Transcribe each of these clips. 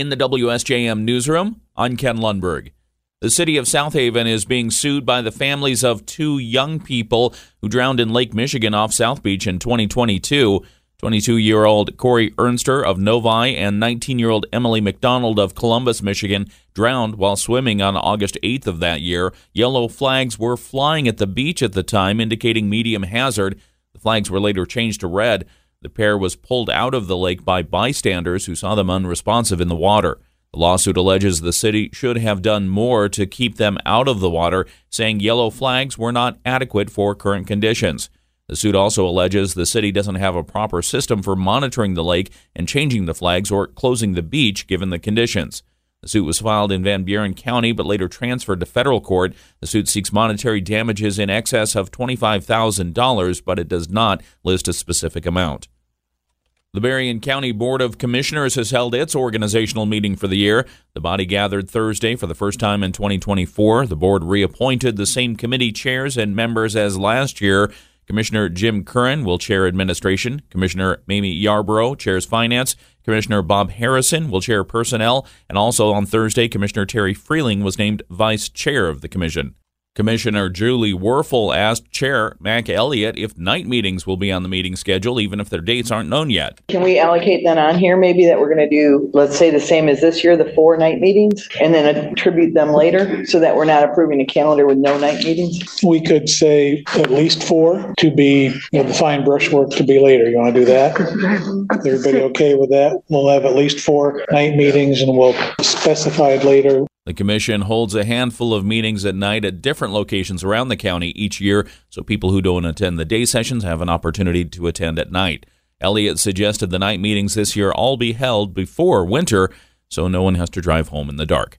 In the WSJM newsroom, I'm Ken Lundberg. The city of South Haven is being sued by the families of two young people who drowned in Lake Michigan off South Beach in 2022. 22 year old Corey Ernster of Novi and 19 year old Emily McDonald of Columbus, Michigan, drowned while swimming on August 8th of that year. Yellow flags were flying at the beach at the time, indicating medium hazard. The flags were later changed to red. The pair was pulled out of the lake by bystanders who saw them unresponsive in the water. The lawsuit alleges the city should have done more to keep them out of the water, saying yellow flags were not adequate for current conditions. The suit also alleges the city doesn't have a proper system for monitoring the lake and changing the flags or closing the beach given the conditions. The suit was filed in Van Buren County but later transferred to federal court. The suit seeks monetary damages in excess of $25,000, but it does not list a specific amount. The Berrien County Board of Commissioners has held its organizational meeting for the year. The body gathered Thursday for the first time in 2024. The board reappointed the same committee chairs and members as last year. Commissioner Jim Curran will chair administration. Commissioner Mamie Yarbrough chairs finance. Commissioner Bob Harrison will chair personnel. And also on Thursday, Commissioner Terry Freeling was named vice chair of the commission. Commissioner Julie Wuerfel asked Chair Mac Elliott if night meetings will be on the meeting schedule, even if their dates aren't known yet. Can we allocate that on here, maybe that we're going to do, let's say the same as this year, the four night meetings, and then attribute them later, so that we're not approving a calendar with no night meetings? We could say at least four to be, you know, the fine brushwork to be later. You want to do that? Is everybody okay with that? We'll have at least four night meetings and we'll specify it later. The commission holds a handful of meetings at night at different locations around the county each year, so people who don't attend the day sessions have an opportunity to attend at night. Elliott suggested the night meetings this year all be held before winter, so no one has to drive home in the dark.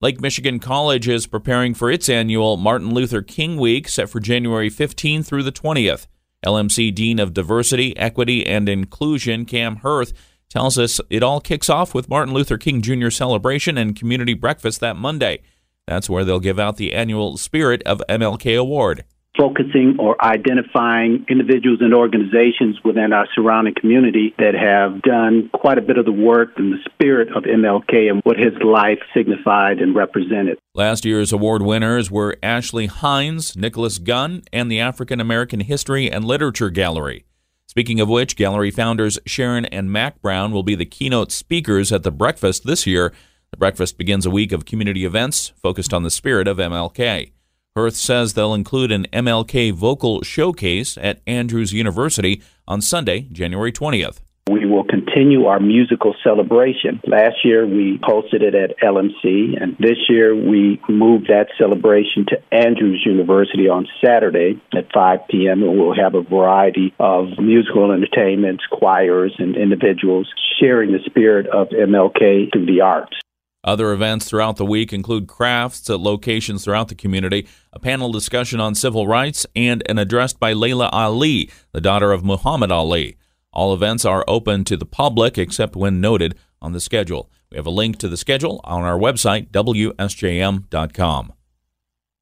Lake Michigan College is preparing for its annual Martin Luther King Week set for January 15 through the 20th. LMC Dean of Diversity, Equity, and Inclusion, Cam Hirth, tells us it all kicks off with Martin Luther King Jr. celebration and community breakfast that Monday. That's where they'll give out the annual Spirit of MLK Award focusing or identifying individuals and organizations within our surrounding community that have done quite a bit of the work in the spirit of MLK and what his life signified and represented. Last year's award winners were Ashley Hines, Nicholas Gunn, and the African American History and Literature Gallery. Speaking of which, gallery founders Sharon and Mac Brown will be the keynote speakers at the breakfast this year. The breakfast begins a week of community events focused on the spirit of MLK. Hirth says they'll include an MLK vocal showcase at Andrews University on Sunday, January 20th. We will continue our musical celebration. Last year we hosted it at LMC, and this year we moved that celebration to Andrews University on Saturday at 5 p.m. And we'll have a variety of musical entertainments, choirs, and individuals sharing the spirit of MLK through the arts. Other events throughout the week include crafts at locations throughout the community, a panel discussion on civil rights, and an address by Laila Ali, the daughter of Muhammad Ali. All events are open to the public except when noted on the schedule. We have a link to the schedule on our website, WSJM.com.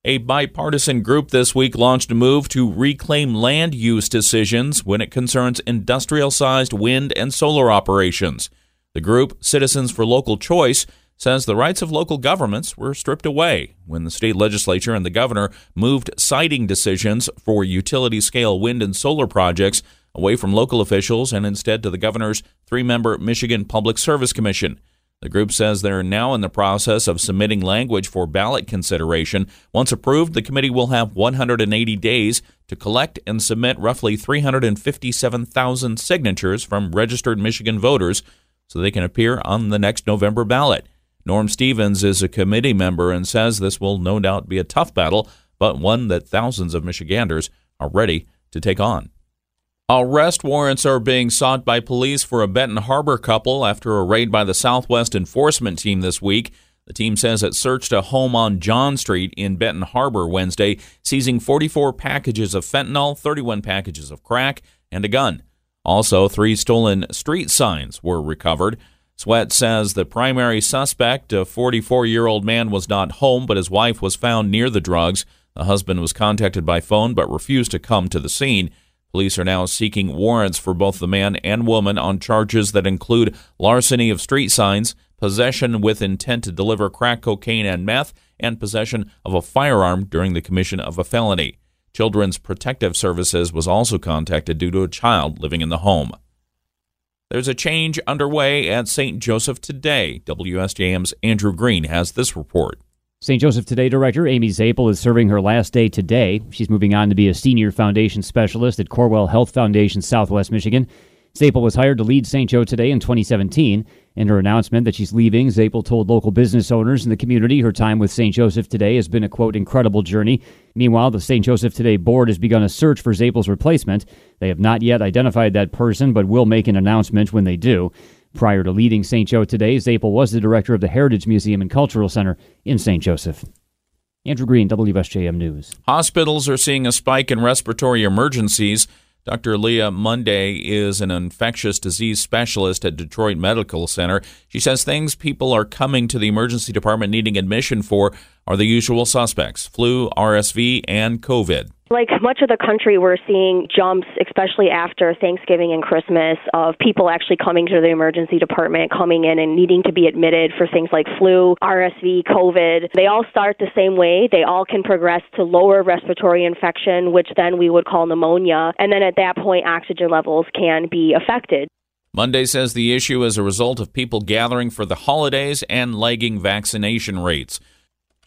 A bipartisan group this week launched a move to reclaim land use decisions when it concerns industrial sized wind and solar operations. The group, Citizens for Local Choice, says the rights of local governments were stripped away when the state legislature and the governor moved siting decisions for utility scale wind and solar projects away from local officials and instead to the governor's three member Michigan Public Service Commission. The group says they're now in the process of submitting language for ballot consideration. Once approved, the committee will have 180 days to collect and submit roughly 357,000 signatures from registered Michigan voters so they can appear on the next November ballot. Norm Stevens is a committee member and says this will no doubt be a tough battle, but one that thousands of Michiganders are ready to take on. Arrest warrants are being sought by police for a Benton Harbor couple after a raid by the Southwest Enforcement Team this week. The team says it searched a home on John Street in Benton Harbor Wednesday, seizing 44 packages of fentanyl, 31 packages of crack, and a gun. Also, three stolen street signs were recovered. SWET says the primary suspect, a 44 year old man, was not home, but his wife was found near the drugs. The husband was contacted by phone but refused to come to the scene. Police are now seeking warrants for both the man and woman on charges that include larceny of street signs, possession with intent to deliver crack cocaine and meth, and possession of a firearm during the commission of a felony. Children's Protective Services was also contacted due to a child living in the home. There's a change underway at St. Joseph today. WSJM's Andrew Green has this report. St. Joseph Today director Amy Zapel is serving her last day today. She's moving on to be a senior foundation specialist at Corewell Health Foundation, Southwest Michigan. Zapel was hired to lead St. Joe today in 2017. In her announcement that she's leaving, Zapel told local business owners in the community her time with St. Joseph today has been a quote incredible journey. Meanwhile, the St. Joseph Today board has begun a search for Zapel's replacement. They have not yet identified that person, but will make an announcement when they do. Prior to leading St. Joe today, Zapel was the director of the Heritage Museum and Cultural Center in St. Joseph. Andrew Green, WSJM News. Hospitals are seeing a spike in respiratory emergencies. Dr. Leah Monday is an infectious disease specialist at Detroit Medical Center. She says things people are coming to the emergency department needing admission for are the usual suspects flu, RSV, and COVID. Like much of the country, we're seeing jumps, especially after Thanksgiving and Christmas, of people actually coming to the emergency department, coming in and needing to be admitted for things like flu, RSV, COVID. They all start the same way. They all can progress to lower respiratory infection, which then we would call pneumonia. And then at that point, oxygen levels can be affected. Monday says the issue is a result of people gathering for the holidays and lagging vaccination rates.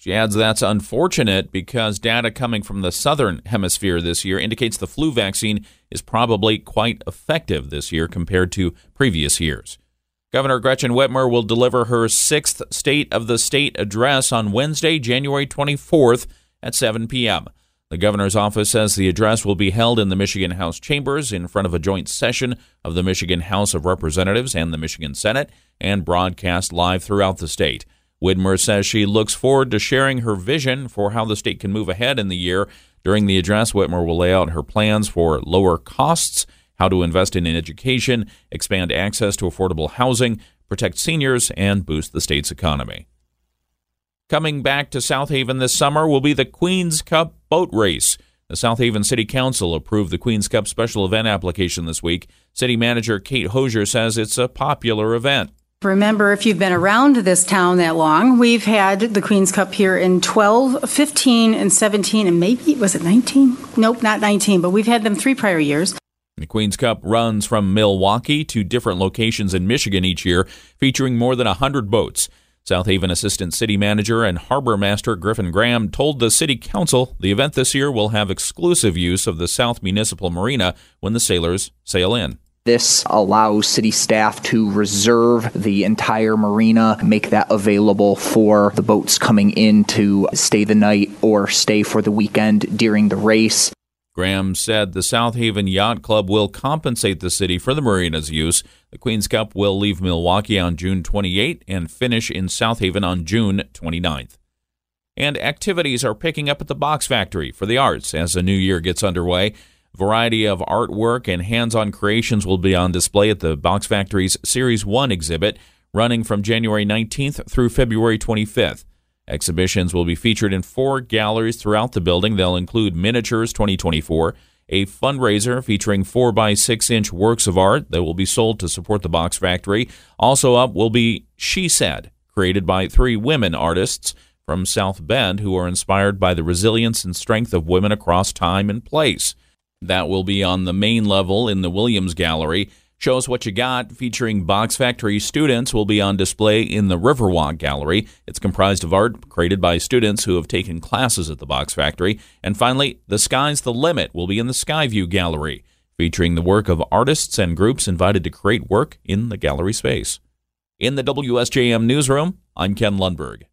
She adds that's unfortunate because data coming from the southern hemisphere this year indicates the flu vaccine is probably quite effective this year compared to previous years. Governor Gretchen Whitmer will deliver her sixth State of the State address on Wednesday, January 24th at 7 p.m. The governor's office says the address will be held in the Michigan House chambers in front of a joint session of the Michigan House of Representatives and the Michigan Senate and broadcast live throughout the state. Whitmer says she looks forward to sharing her vision for how the state can move ahead in the year. During the address, Whitmer will lay out her plans for lower costs, how to invest in education, expand access to affordable housing, protect seniors, and boost the state's economy. Coming back to South Haven this summer will be the Queen's Cup boat race. The South Haven City Council approved the Queen's Cup special event application this week. City manager Kate Hosier says it's a popular event. Remember, if you've been around this town that long, we've had the Queen's Cup here in 12, 15, and 17, and maybe, was it 19? Nope, not 19, but we've had them three prior years. The Queen's Cup runs from Milwaukee to different locations in Michigan each year, featuring more than 100 boats. South Haven Assistant City Manager and Harbor Master Griffin Graham told the City Council the event this year will have exclusive use of the South Municipal Marina when the sailors sail in. This allows city staff to reserve the entire marina, make that available for the boats coming in to stay the night or stay for the weekend during the race. Graham said the South Haven Yacht Club will compensate the city for the marina's use. The Queen's Cup will leave Milwaukee on June 28 and finish in South Haven on June 29th. And activities are picking up at the Box Factory for the arts as the new year gets underway variety of artwork and hands-on creations will be on display at the Box Factory's Series 1 exhibit running from January 19th through February 25th. Exhibitions will be featured in four galleries throughout the building. They'll include Miniatures 2024, a fundraiser featuring 4 by 6 inch works of art that will be sold to support the Box Factory. Also up will be She Said, created by three women artists from South Bend who are inspired by the resilience and strength of women across time and place. That will be on the main level in the Williams Gallery. Show Us What You Got, featuring Box Factory students, will be on display in the Riverwalk Gallery. It's comprised of art created by students who have taken classes at the Box Factory. And finally, The Sky's the Limit will be in the Skyview Gallery, featuring the work of artists and groups invited to create work in the gallery space. In the WSJM newsroom, I'm Ken Lundberg.